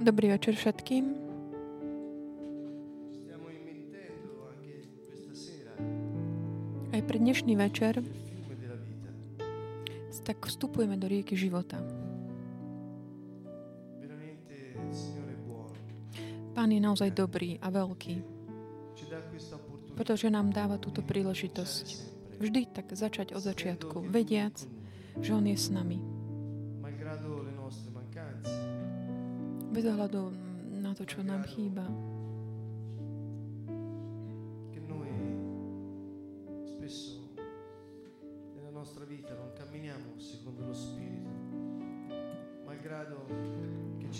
Dobrý večer všetkým. Aj pre dnešný večer tak vstupujeme do rieky života. Pán je naozaj dobrý a veľký, pretože nám dáva túto príležitosť. Vždy tak začať od začiatku, vediac, že On je s nami. Bez ohľadu na to, čo nám chýba.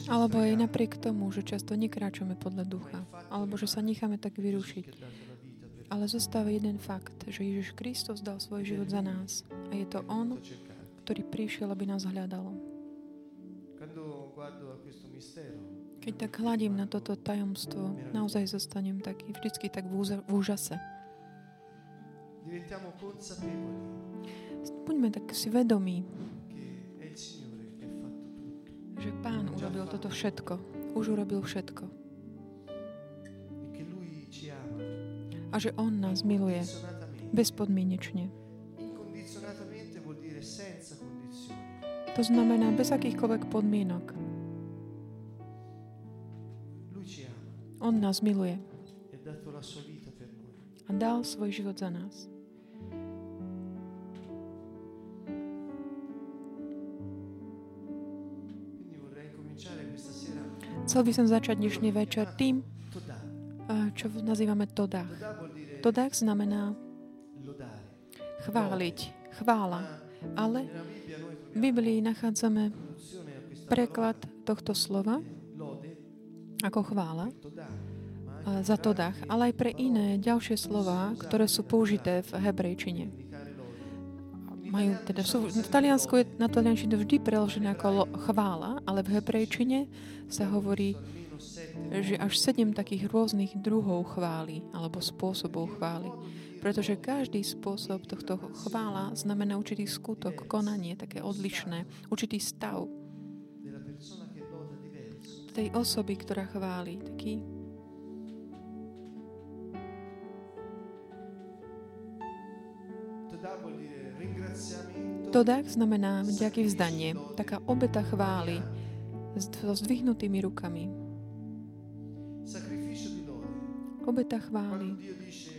Alebo aj napriek tomu, že často nekráčame podľa ducha, alebo že sa necháme tak vyrušiť. Ale zostáva jeden fakt, že Ježiš Kristus dal svoj život za nás. A je to On, ktorý prišiel, aby nás hľadal. Keď tak hľadím na toto tajomstvo, naozaj zostanem taký vždycky tak v, úžase. Buďme tak si vedomí, že Pán urobil toto všetko. Už urobil všetko. A že On nás miluje bezpodmienečne. To znamená bez akýchkoľvek podmienok. On nás miluje a dal svoj život za nás. Chcel by som začať dnešný večer tým, eh, čo nazývame Todach. Todach znamená chváliť, chvála. Ale v Biblii nachádzame preklad tohto slova ako chvála za Todach, ale aj pre iné ďalšie slova, ktoré sú použité v hebrejčine. Majú teda, sú, v Taliansku je na taliančine vždy preložené ako chvála, ale v hebrejčine sa hovorí, že až sedem takých rôznych druhov chvály alebo spôsobov chvály. Pretože každý spôsob tohto chvála znamená určitý skutok, konanie, také odlišné, určitý stav tej osoby, ktorá chváli. Taký. Todak znamená vďaky vzdanie, taká obeta chvály so zdvihnutými rukami. Obeta chvály.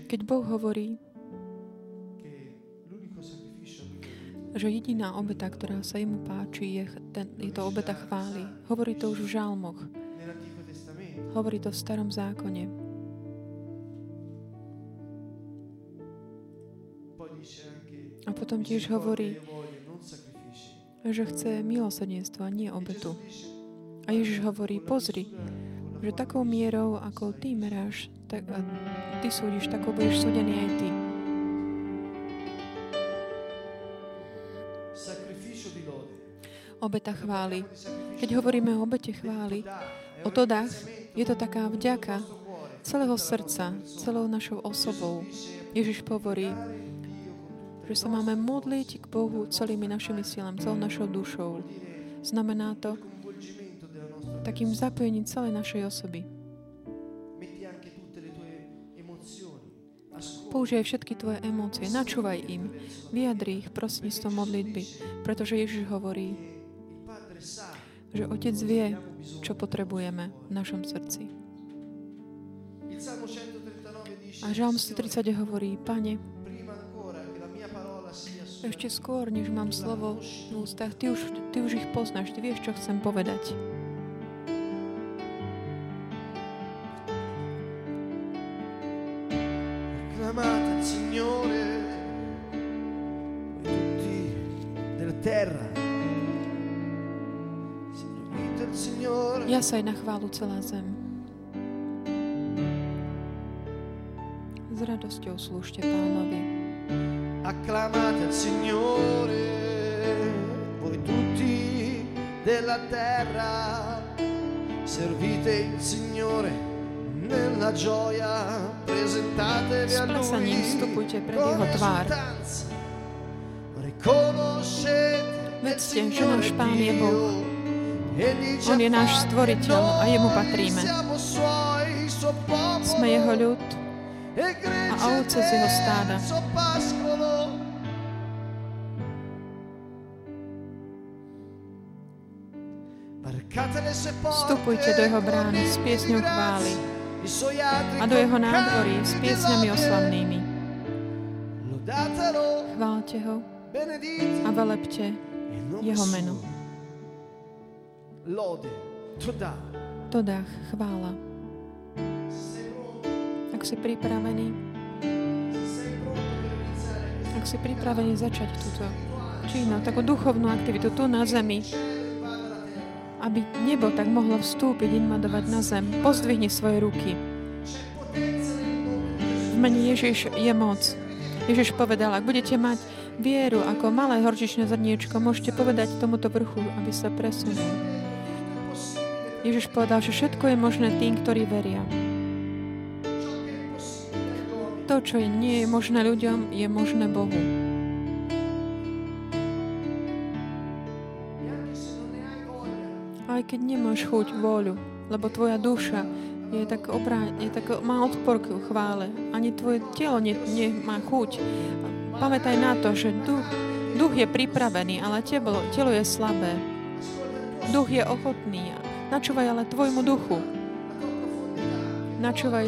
Keď Boh hovorí, že jediná obeta, ktorá sa jemu páči, je, ten, je to obeta chvály. Hovorí to už v žalmoch. Hovorí to v starom zákone. A potom tiež hovorí, že chce milosrdenstvo a nie obetu. A Ježiš hovorí, pozri, že takou mierou, ako ty meráš, tak a ty súdiš, takou budeš súdený aj ty. Obeta chvály. Keď hovoríme o obete chvály, o un todách, je to taká vďaka celého srdca, celou našou osobou. Ježiš hovorí, "Pregare Dio con tutte že sa máme modliť k Bohu celými našimi mani". silami, celou našou dušou. Znamená to takým zapojením celej našej osoby. Použij všetky tvoje emócie, načúvaj im, vyjadri ich prostredníctvom modlitby, pretože Ježiš hovorí, že Otec vie, čo potrebujeme v našom srdci. Il Salmo 139 dice A Žalm "Signore, 130 hovorí, Pane, ešte skôr, než mám slovo v ústach, ty už, ty už ich poznáš, ty vieš, čo chcem povedať. Jasaj na chválu celá zem. S radosťou slúžte pánovi. acclamate il Signore voi tutti della terra servite il Signore nella gioia presentatevi a Lui con esultanza riconoscete Vedzte, že náš Pán je Boh. On je náš stvoriteľ a jemu patríme. Sme jeho ľud a ovce z jeho stáda. Vstupujte do jeho brány s piesňou chvály a do jeho nádvorí s piesňami oslavnými. Chválte ho a velepte jeho meno. Todách, chvála. Ak si pripravený, ak si pripravený začať túto činnosť, takú duchovnú aktivitu tu na zemi, aby nebo tak mohlo vstúpiť, inmadovať na zem. Pozdvihni svoje ruky. V mene Ježiš je moc. Ježiš povedal, ak budete mať vieru ako malé horčičné zrniečko, môžete povedať tomuto vrchu, aby sa presunul. Ježiš povedal, že všetko je možné tým, ktorí veria. To, čo nie je možné ľuďom, je možné Bohu. aj keď nemáš chuť, vôľu, lebo tvoja duša je tak, obrá, je tak má odpor k chvále. Ani tvoje telo nemá chuť. Pamätaj na to, že duch, duch je pripravený, ale telo, telo je slabé. Duch je ochotný. Načúvaj ale tvojmu duchu. Načúvaj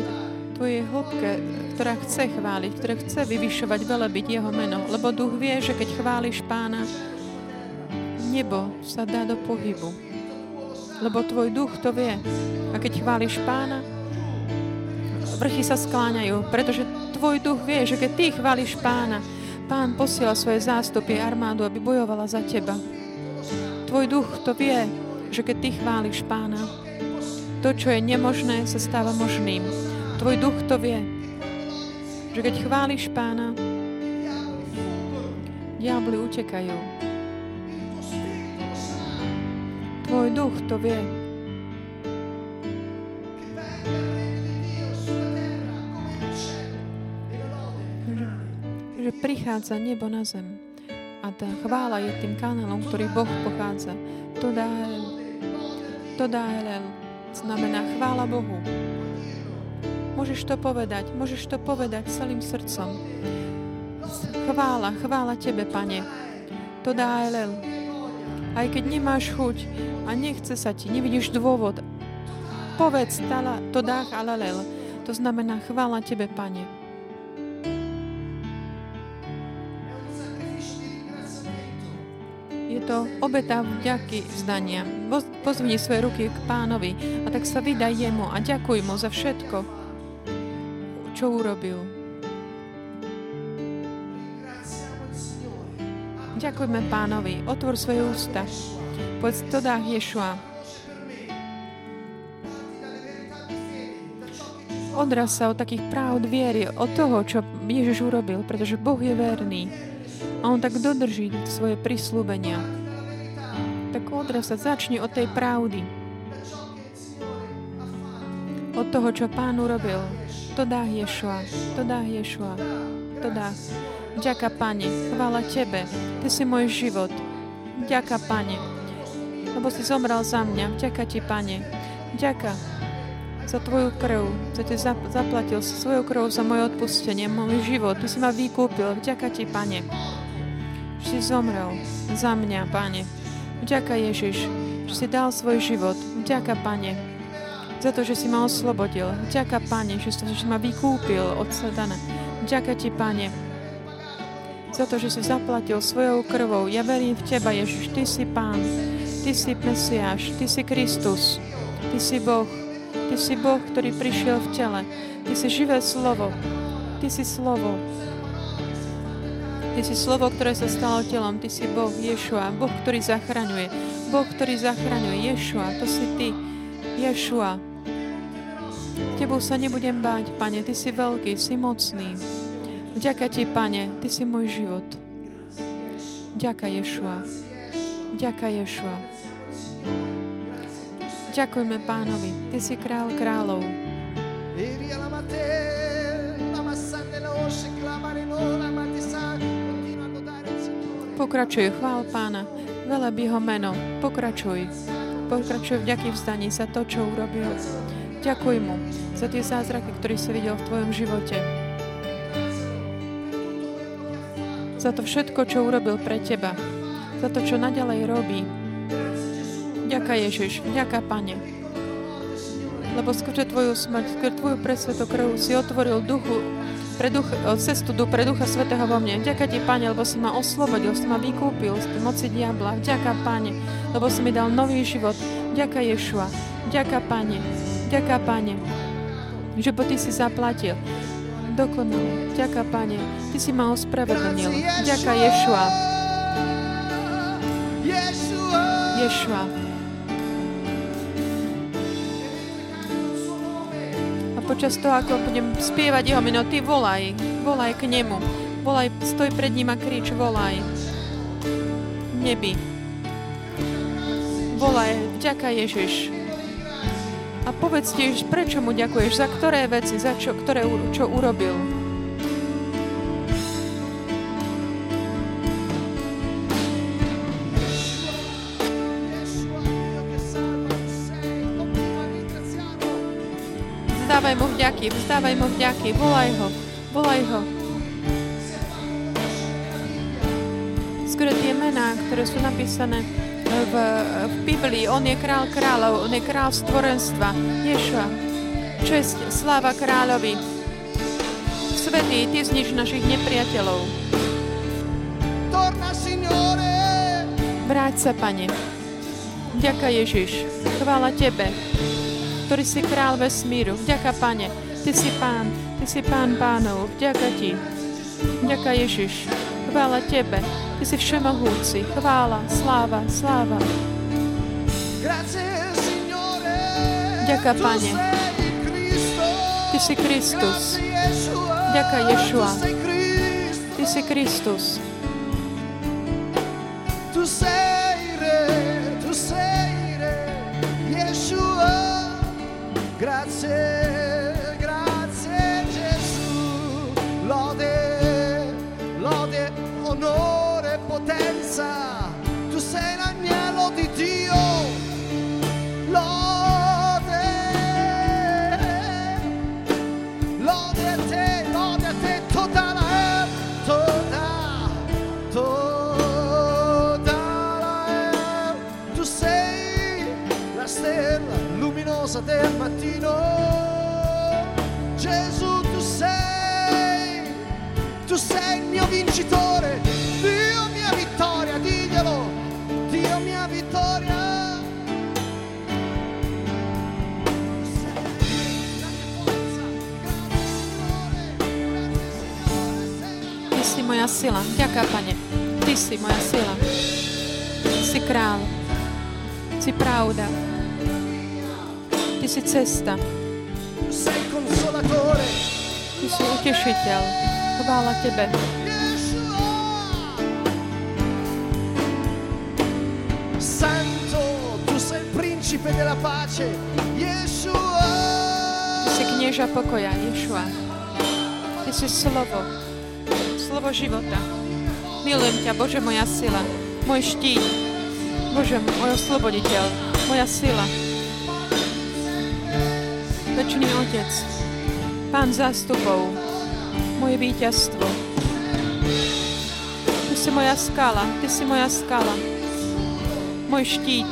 tvojej hĺbke, ktorá chce chváliť, ktorá chce vyvyšovať, velebiť jeho meno. Lebo duch vie, že keď chváliš pána, nebo sa dá do pohybu lebo tvoj duch to vie. A keď chváliš pána, vrchy sa skláňajú, pretože tvoj duch vie, že keď ty chváliš pána, pán posiela svoje zástupy armádu, aby bojovala za teba. Tvoj duch to vie, že keď ty chváliš pána, to, čo je nemožné, sa stáva možným. Tvoj duch to vie, že keď chváliš pána, diabli utekajú. Tvoj duch to vie. Že, prichádza nebo na zem. A tá chvála je tým kanálom, ktorý Boh pochádza. To dá to dá Elel. Znamená chvála Bohu. Môžeš to povedať, môžeš to povedať celým srdcom. Chvála, chvála Tebe, Pane. To dá Elel. Aj keď nemáš chuť a nechce sa ti, nevidíš dôvod, povedz tala, to dách alalel. To znamená chvála Tebe, Pane. To obeta vďaky vzdania. Pozvni svoje ruky k pánovi a tak sa vydaj jemu a ďakuj mu za všetko, čo urobil. Ďakujeme pánovi. Otvor svoje ústa. Povedz to dách Ješua. Odraz sa od takých práv viery, od toho, čo Ježiš urobil, pretože Boh je verný. A On tak dodrží svoje prislúbenia. Tak odraz sa začne od tej pravdy. Od toho, čo Pán urobil. To dá Ješua. To dá Ješua. To dá. Ďaká, Pane, chvála Tebe. Ty si môj život. Ďaká, Pane, lebo si zomrel za mňa. Ďaká Ti, Pane. Ďaká za Tvoju krv, za Ti zaplatil svojou krv za moje odpustenie, môj život. Ty si ma vykúpil. Ďaká Ti, Pane. Si zomrel za mňa, Pane. Ďaká Ježiš, že si dal svoj život. Ďaká, Pane, za to, že si ma oslobodil. Ďaká, Pane, že si ma vykúpil od Satana. Ďaká Ti, Pane, za to, že si zaplatil svojou krvou. Ja verím v Teba, Ježiš. Ty si Pán, Ty si Mesiáš, Ty si Kristus, Ty si Boh. Ty si Boh, ktorý prišiel v tele. Ty si živé slovo. Ty si slovo. Ty si slovo, ktoré sa stalo telom. Ty si Boh, Ješua. Boh, ktorý zachraňuje. Boh, ktorý zachraňuje. Ješua, to si Ty. Ješua. Tebou sa nebudem báť, Pane. Ty si veľký, si mocný. Ďaká Ti, Pane, Ty si môj život. Ďaká Ješua. Ďaká Ješua. Ďakujme Pánovi. Ty si král kráľov. Pokračuj, chvál Pána. Veleb jeho meno. Pokračuj. pokračuje vďaky vzdaní za to, čo urobil. Ďakuj mu za tie zázraky, ktoré si videl v tvojom živote. Za to všetko, čo urobil pre teba. Za to, čo naďalej robí. Ďaká Ježiš, ďaká Pane. Lebo skrze Tvoju smrť, skrze Tvoju presveto krv si otvoril duchu, pre duch, cestu do pre Ducha Svetého vo mne. Ďaká Ti, Pane, lebo si ma oslobodil, si ma vykúpil z moci diabla. Ďaká, Pane, lebo si mi dal nový život. Ďaká Ješua. Ďaká, Pane. Ďaká, Pane, že po Ty si zaplatil. Dokonale. Ďaká, Pane. Ty si ma ospravedlnil. Ďaká Ješua. Ješua. Počas toho, ako budem spievať jeho meno, ty volaj, volaj k nemu. Volaj, stoj pred ním a krič, volaj. Nebi. Volaj, vďaka Ježiš. A povedz tiež, prečo mu ďakuješ, za ktoré veci, za čo, ktoré, čo urobil. Mu vďaky, vzdávaj mu vďaky, volaj ho, volaj ho. Skoro tie mená, ktoré sú napísané v, v Biblii, on je král kráľov, on je král stvorenstva, Ješua. Česť, sláva kráľovi. Svetý, ty znič našich nepriateľov. Vráť sa, Pane. Ďaká Ježiš. Chvála Tebe ktorý si král vesmíru. Vďaka, Pane, Ty si Pán, Ty si Pán pánov. Vďaka Ti. Vďaka, Ježiš. Chvála Tebe. Ty si všemohúci. Chvála, sláva, sláva. Ďaká, Pane. Ty si Kristus. Ďaká, Ješua. Ty si Kristus. Tu sei luminosa del mattino. Gesù, tu sei, tu sei il mio vincitore, Dio mia vittoria, diglielo, Dio mia vittoria. Ty si moja sila. Ďaká, Pane. Ty si moja sila. Si král. Si pravda. Ty si cesta. Ty si utešiteľ. Chvála Tebe. Santo, tu sei principe della pace. Yeshua. Ty si knieža pokoja, Ješua. Ty si slovo. Slovo života. Milujem ťa, Bože, moja sila. Môj štít. Bože, môj osloboditeľ. Moja sila. Večný Otec, Pán zástupov, moje víťazstvo. Ty si moja skala, Ty si moja skala, môj štít,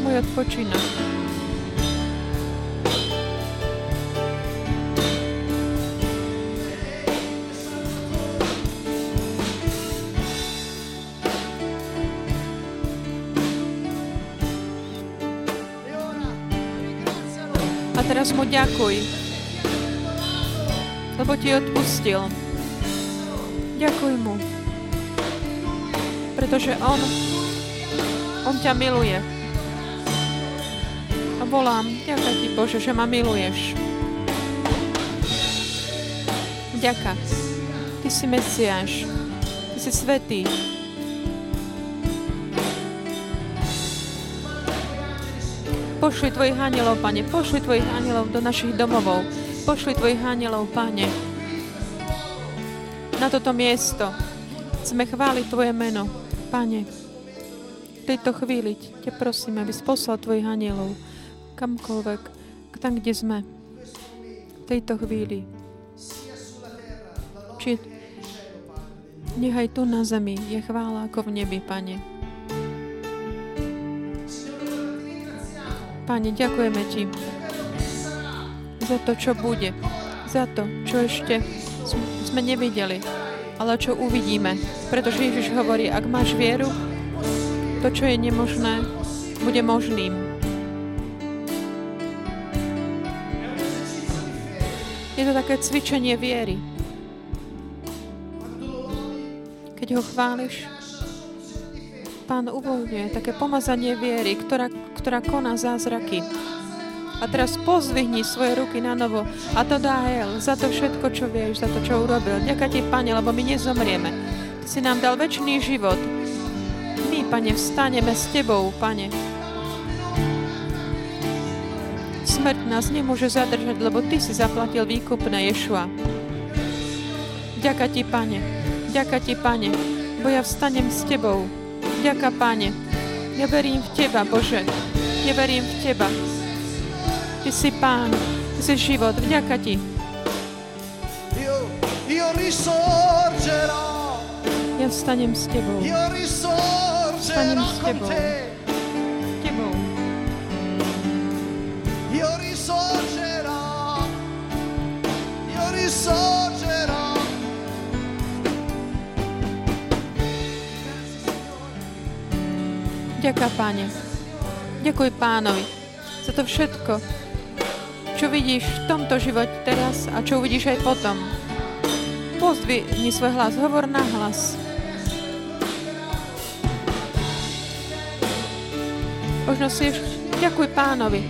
môj odpočinok. Teraz mu ďakuj, lebo ti odpustil. Ďakuj mu, pretože on, on ťa miluje. A volám, ďakujem ti Bože, že ma miluješ. Ďaká. Ty si Mesiáš. Ty si svetý. Pošli Tvojich anielov, Pane, pošli Tvojich anielov do našich domovov. Pošli Tvojich anielov, Pane, na toto miesto. Chceme chváliť Tvoje meno, Pane. Ty tejto chvíli ťa prosím, aby si poslal tvojich anielov kamkoľvek, tam, kde sme. V tejto chvíli. Či nechaj tu na zemi je chvála ako v nebi, Pane. Pane, ďakujeme Ti za to, čo bude, za to, čo ešte sme nevideli, ale čo uvidíme. Pretože Ježiš hovorí, ak máš vieru, to, čo je nemožné, bude možným. Je to také cvičenie viery. Keď ho chváliš, Pán uvoľňuje také pomazanie viery, ktorá, ktorá koná zázraky. A teraz pozvihni svoje ruky na novo a to dá El za to všetko, čo vieš, za to, čo urobil. Ďaká ti, Pane, lebo my nezomrieme. Ty si nám dal väčší život. My, Pane, vstaneme s Tebou, Pane. Smrť nás nemôže zadržať, lebo Ty si zaplatil výkupné Ješua. Ďaká Ti, Pane. Ďaká Ti, Pane, bo ja vstanem s Tebou. Ďaká, Pane. Ja verím v Teba, Bože. Ja verím v Teba. Ty si Pán, Ty si život. Vďaka Ti. Ja vstanem s Tebou. Risorgerò s Tebou. te. Tebou. Io risorgerò. Io risorgerò. Ďaká, Páne. Ďakuj Pánovi za to všetko, čo vidíš v tomto živote teraz a čo uvidíš aj potom. Pozdvihni svoj hlas, hovor na hlas. Možno si ďakuj Pánovi.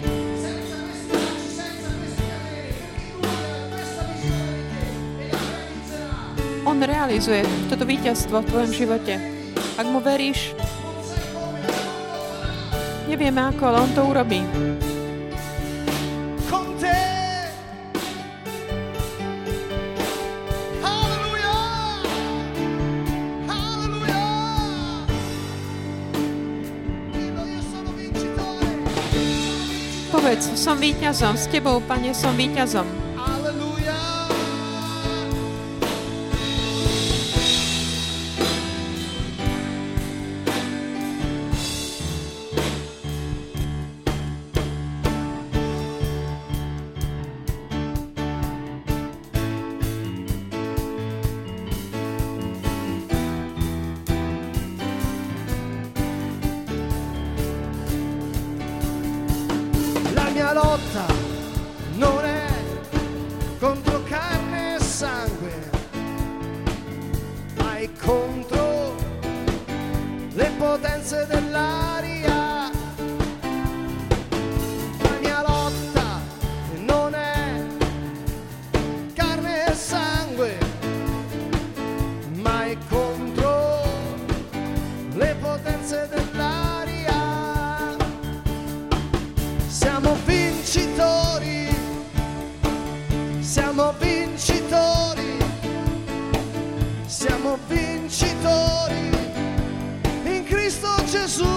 On realizuje toto víťazstvo v tvojom živote. Ak mu veríš, Nevieme ako, ale on to urobí. Povedz, som víťazom. S tebou, pane, som víťazom. Siamo vincitori, siamo vincitori in Cristo Gesù.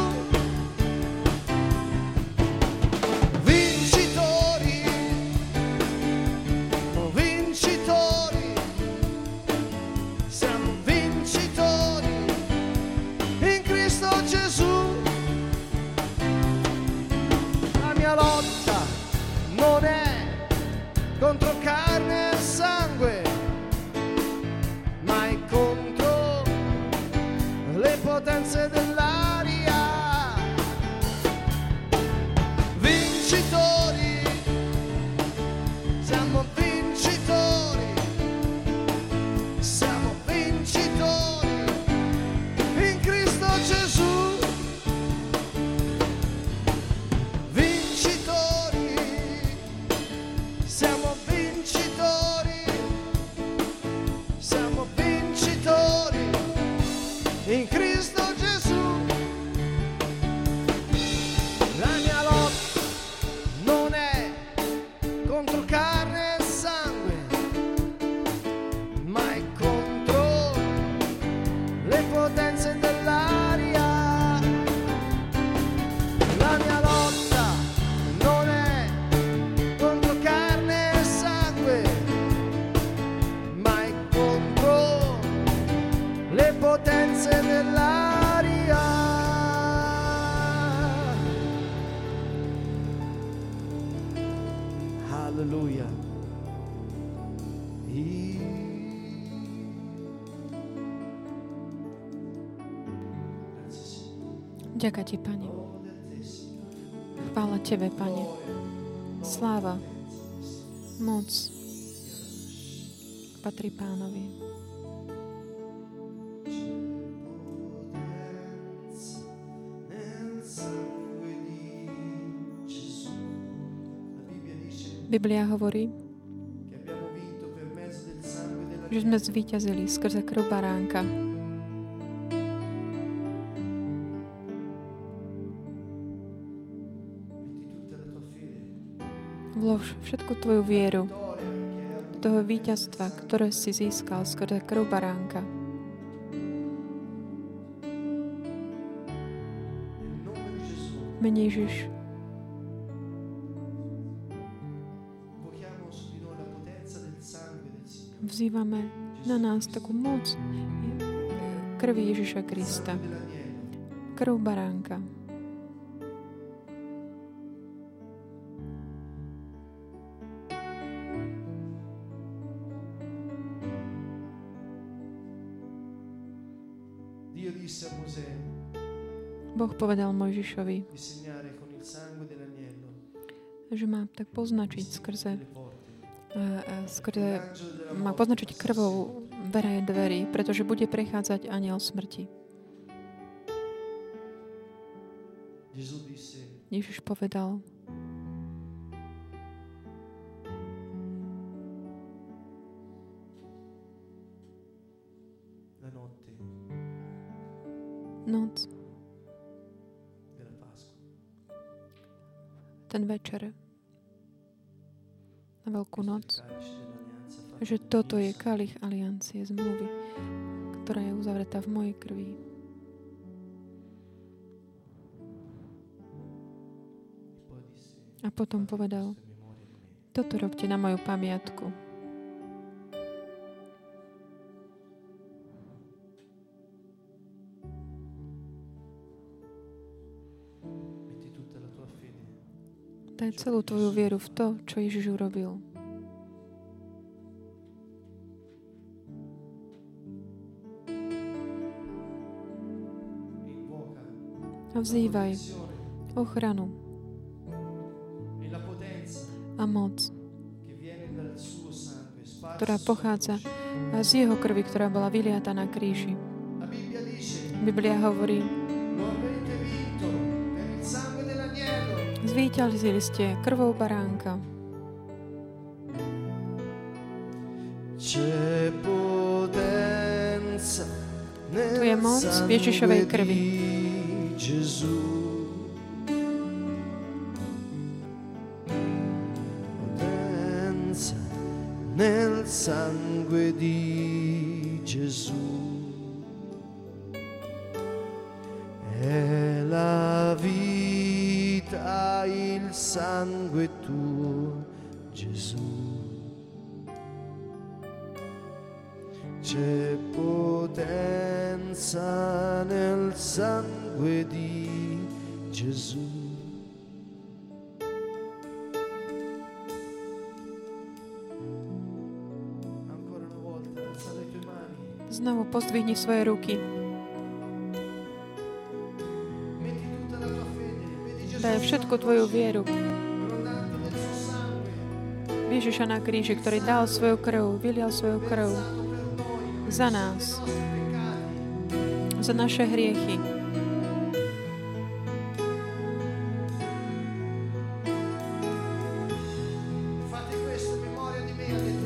importanza del Ďakujem Ti, Pane. Chvála Tebe, Pane. Sláva, moc patrí Pánovi. Biblia hovorí, že sme zvíťazili skrze krv baránka. Vlož všetku Tvoju vieru avuto toho víťazstva, ktoré si získal skrze krv baránka. Mene Ježiš, vzývame na nás takú moc krvi Ježiša Krista, krv baránka. Povedal Mojžišovi, že má tak poznačiť skrze, a, a skrze má poznačiť krvou veraje dverí, pretože bude prechádzať aniel smrti. Ježiš povedal, noc, ten večer, na veľkú noc, že toto je kalich aliancie zmluvy, ktorá je uzavretá v mojej krvi. A potom "Fate povedal, questo in memoria di me." toto robte na moju pamiatku. Daj celú tvoju vieru v to, čo Ježiš urobil. A vzývaj ochranu a moc ktorá pochádza z jeho krvi, ktorá bola vyliata na kríži. Biblia hovorí, zvíťazili ste krvou baránka. Tu je moc v Ježišovej krvi. nel sangue di sangue tuo, Gesù. C'è potenza nel sangue di Gesù. Znovu pozdvihni svoje ruky. Daj všetku tvoju vieru Ježiša na kríži, ktorý dal svoju krv, vylial svoju krv za nás, za naše hriechy.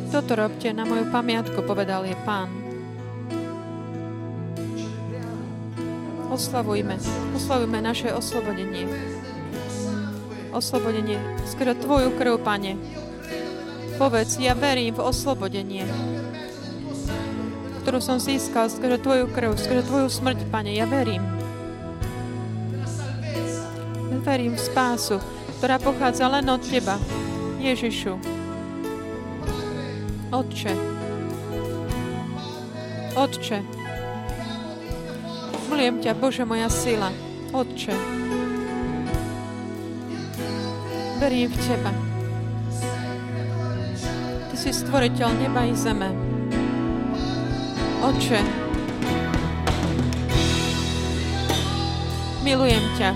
Toto robte na moju pamiatku, povedal je Pán. Oslavujme, oslavujme naše oslobodenie. Oslobodenie skrze Tvoju krv, Pane. Povedz, ja verím v oslobodenie, ktorú som získal skrze Tvoju krv, skrze Tvoju smrť, Pane. Ja verím. Verím v spásu, ktorá pochádza len od Teba. Ježišu, Otče, Otče, Mlujem ťa, Bože, moja sila. Otče, verím v Teba. Si stvoriteľ neba i zeme. Oče, milujem ťa.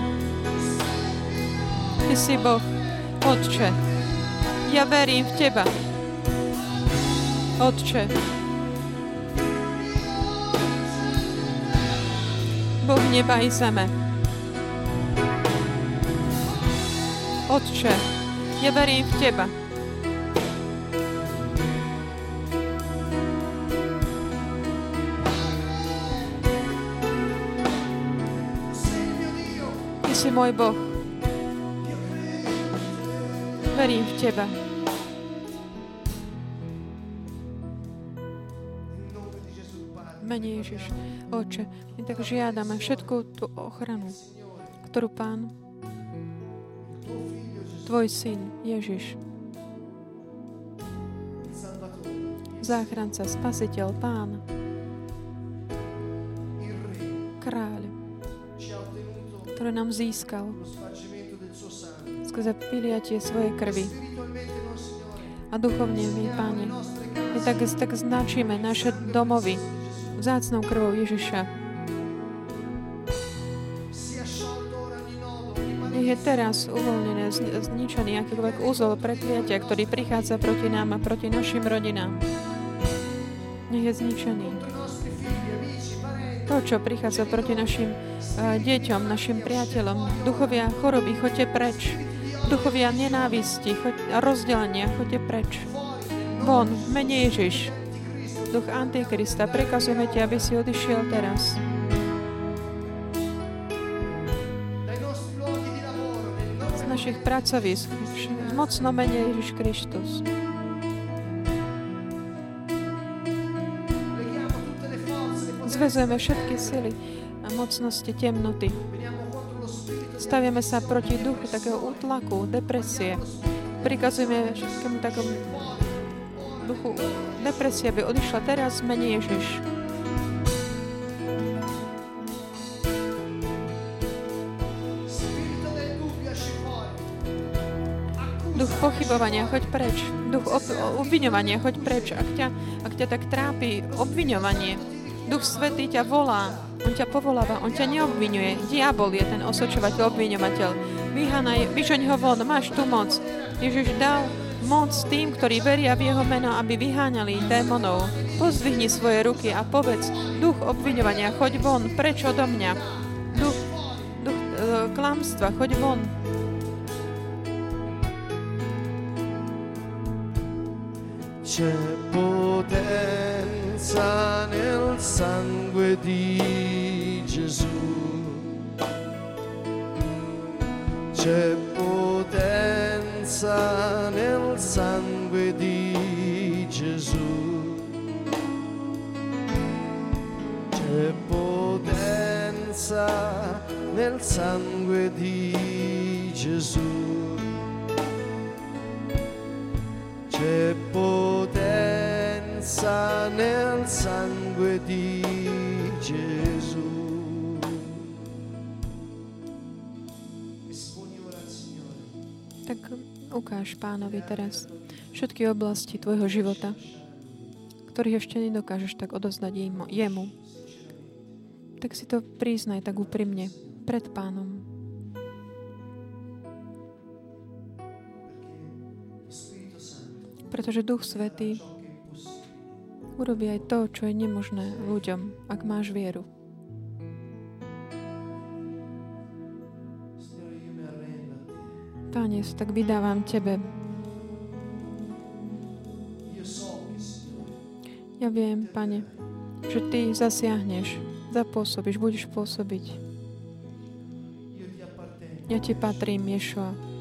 Ty si Boh, Otče. Ja verím v Teba. Otče. Boh neba i zeme. Otče, ja verím v Teba. Môj Boh. Verím v Teba. Mene Ježiš, Oče, my tak žiadame všetku tú ochranu, ktorú Pán, Tvoj Syn, Ježiš, záchranca, spasiteľ, Pán, ktorý nám získal skrze vyliatie svojej krvi. A duchovne my, Páne, my tak, tak značíme naše domovy vzácnou krvou Ježiša. Je teraz uvoľnené, zničený akýkoľvek úzol prekliatia, ktorý prichádza proti nám a proti našim rodinám. Nech je zničený. To, čo prichádza proti našim uh, deťom, našim priateľom, duchovia choroby, choďte preč. Duchovia nenávisti choď, rozdelenia, choďte preč. Von, menej Ježiš. Duch Antikrista, prekazujeme ti, aby si odišiel teraz. Z našich pracovisk, mocno mene Ježiš Kristus. Zvezujeme všetky sily a mocnosti temnoty. Staviame sa proti duchu takého útlaku, depresie. Prikazujeme všetkému takému duchu depresie, aby odišla teraz v mene Ježiš. Duch pochybovania, choď preč. Duch obviňovania, choď preč. Ak ťa, ak ťa tak trápi obviňovanie, Duch Svetý ťa volá, on ťa povoláva, on ťa neobvinuje. Diabol je ten osočovateľ, obviňovateľ. Vyhanaj, vyžoň ho von, máš tu moc. Ježiš dal moc tým, ktorí veria v Jeho meno, aby vyháňali démonov. Pozdvihni svoje ruky a povedz, duch obviňovania, choď von, preč odo mňa. Duch, duch e, klamstva, choď von. C'è potenza nel sangue di Gesù. C'è potenza nel sangue di Gesù. C'è potenza nel sangue di Gesù. C'è potenza nel sangue di Gesù. Tak ukáž pánovi teraz všetky oblasti tvojho života, ktorých ešte nedokážeš tak odozdať jemu. Tak si to priznaj tak úprimne pred pánom. Pretože Duch Svetý urobí aj to, čo je nemožné ľuďom, ak máš vieru. Sa tak vydávam Tebe. Ja viem, Pane, že Ty zasiahneš, zapôsobíš, budeš pôsobiť. Ja Ti patrím, Ješua.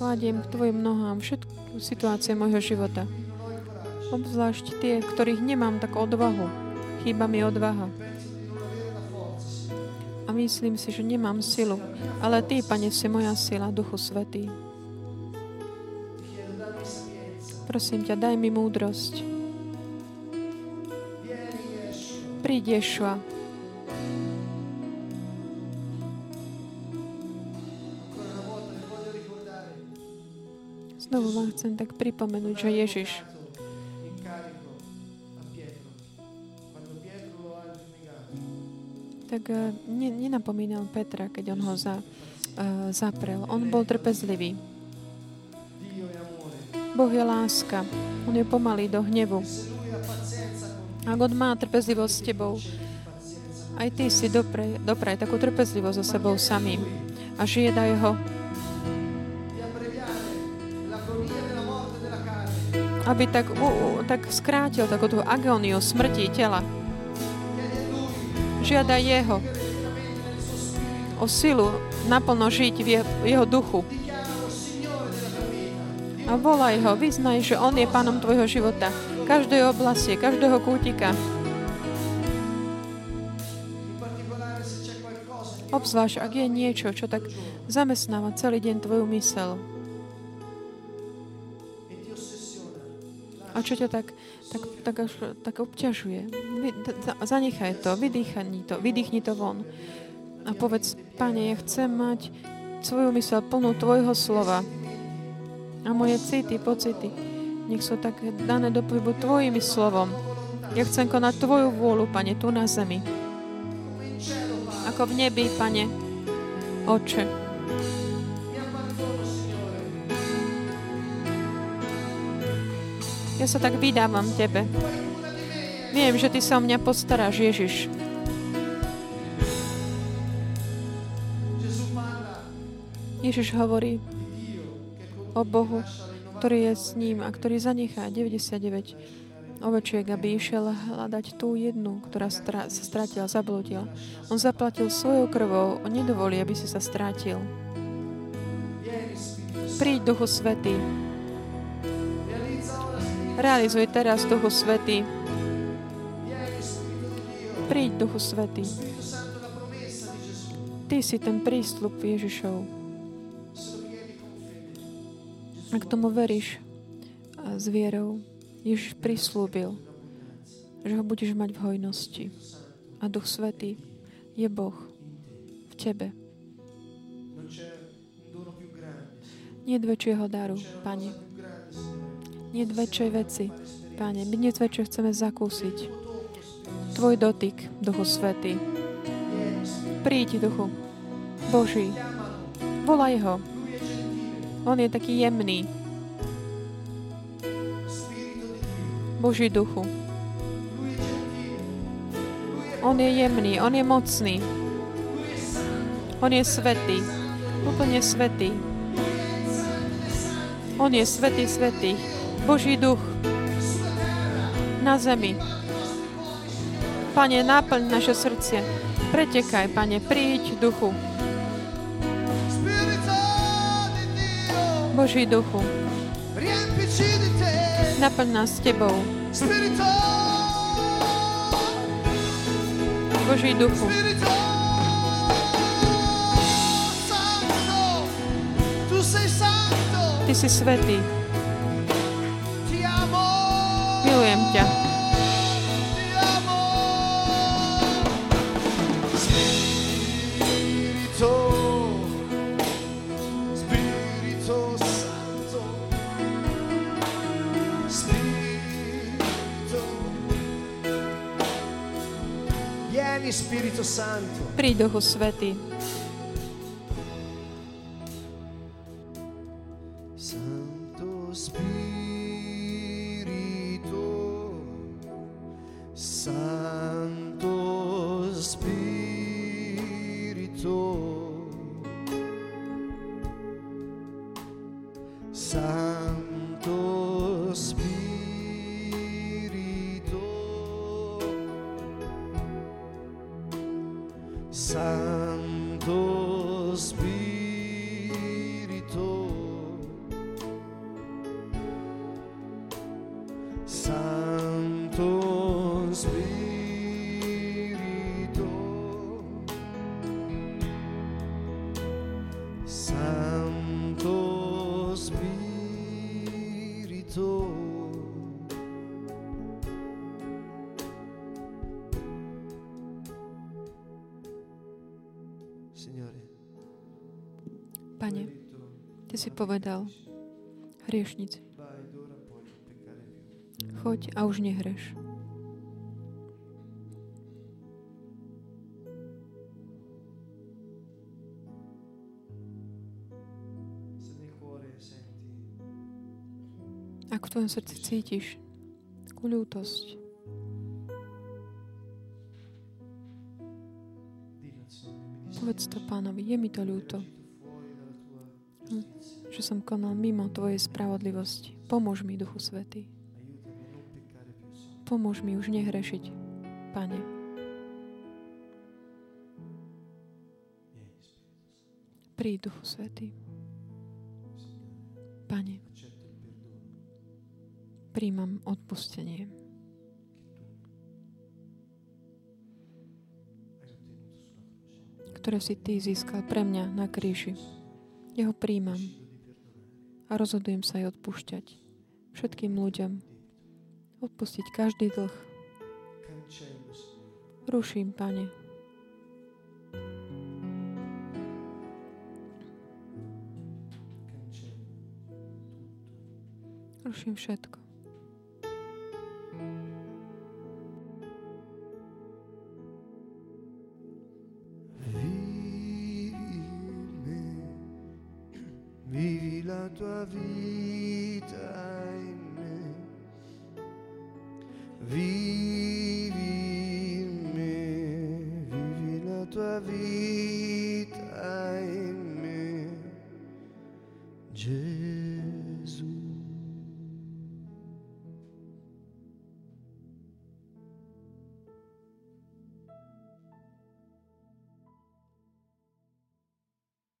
Kladiem k Tvojim nohám všetky situácie môjho života. Obzvlášť tie, ktorých nemám tak odvahu. Chýba mi odvaha. A myslím si, že nemám silu. Ale Ty, Pane, si moja sila, Duchu Svetý. Prosím ťa, daj mi múdrosť. Príď, Ješua. Znovu vám chcem tak pripomenúť, že Ježiš tak eh, ne, nenapomínal Petra, keď on ho za, uh, zaprel. On bol trpezlivý. Boh je láska. On je pomalý do hnevu. Ak on má trpezlivosť s tebou, aj ty si dopraj, dopraj takú trpezlivosť so sebou samým. A žiadaj ho, aby tak, u, u, tak skrátil takú agóniu smrti tela. Chiedi a lui Žiadaj jeho o silu naplno žiť v je- v jeho duchu. A volaj ho, vyznaj, že on je pánom tvojho života. Každej oblasti, každého kútika. Obzvlášť, ak je niečo, čo tak zamestnáva celý deň tvoju mysel a čo ťa tak, tak, tak, až, tak obťažuje. Zanechaj to, vydýchni to, vydýchni to von. A povedz, Pane, ja chcem mať svoju mysel plnú Tvojho slova. A moje city, pocity, nech sú tak dané do pohybu Tvojimi slovom. Ja chcem konať Tvoju vôľu, Pane, tu na zemi. Ako v nebi, Pane, Oče. Ja sa tak vydávam Tebe. Viem, že Ty sa o mňa postaráš, Ježiš. Ježiš hovorí o Bohu, lascia le 90 ktorý je s ním a ktorý zanechá 99 ovečiek, aby išiel hľadať tú jednu, ktorá stra- sa stratila, zabludila. On zaplatil svojou krvou, on nedovolí, aby si sa strátil. Príď, Duchu Svetý. Realizuj teraz, Duchu Svetý. Príď, Duchu Svetý. Ty si ten prísľub Ježišov. Ak tomu veríš a s vierou, Ježiš prislúbil, že ho budeš mať v hojnosti. A Duch Svetý je Boh v tebe. Nie väčšieho daru, Pane. Nie väčšej veci, Pane. My dnes večer chceme zakúsiť. Tvoj dotyk, Duchu Svetý. Príď, Duchu Boží. Volaj ho. On je taký jemný. Boží duchu. On je jemný, on je mocný. On je svetý. Úplne svetý. On je svetý svetý. Boží duch na zemi. Pane, náplň naše srdce. Pretekaj, Pane, príď, duchu. Boží duchu, naplň nás Tebou. Boží duchu. Ty si svetý. Spirito Santo. Príď, duchu svetý. Ty si povedal, Hriešnici, choď a už nehreš. Ak v tvojom srdci cítiš takú ľútosť, povedz to pánovi, je mi to ľúto, že som konal mimo tvojej spravodlivosti. Pomôž mi, Duchu Svetý. Pomôž mi už nehrešiť, Pane. Príď, Duchu Svetý. Pane, príjmam odpustenie, ktoré si Ty získal pre mňa na kríži. Jeho príjmam a rozhodujem sa aj odpúšťať všetkým ľuďom, odpustiť každý dlh. Ruším, Pane, ruším všetko.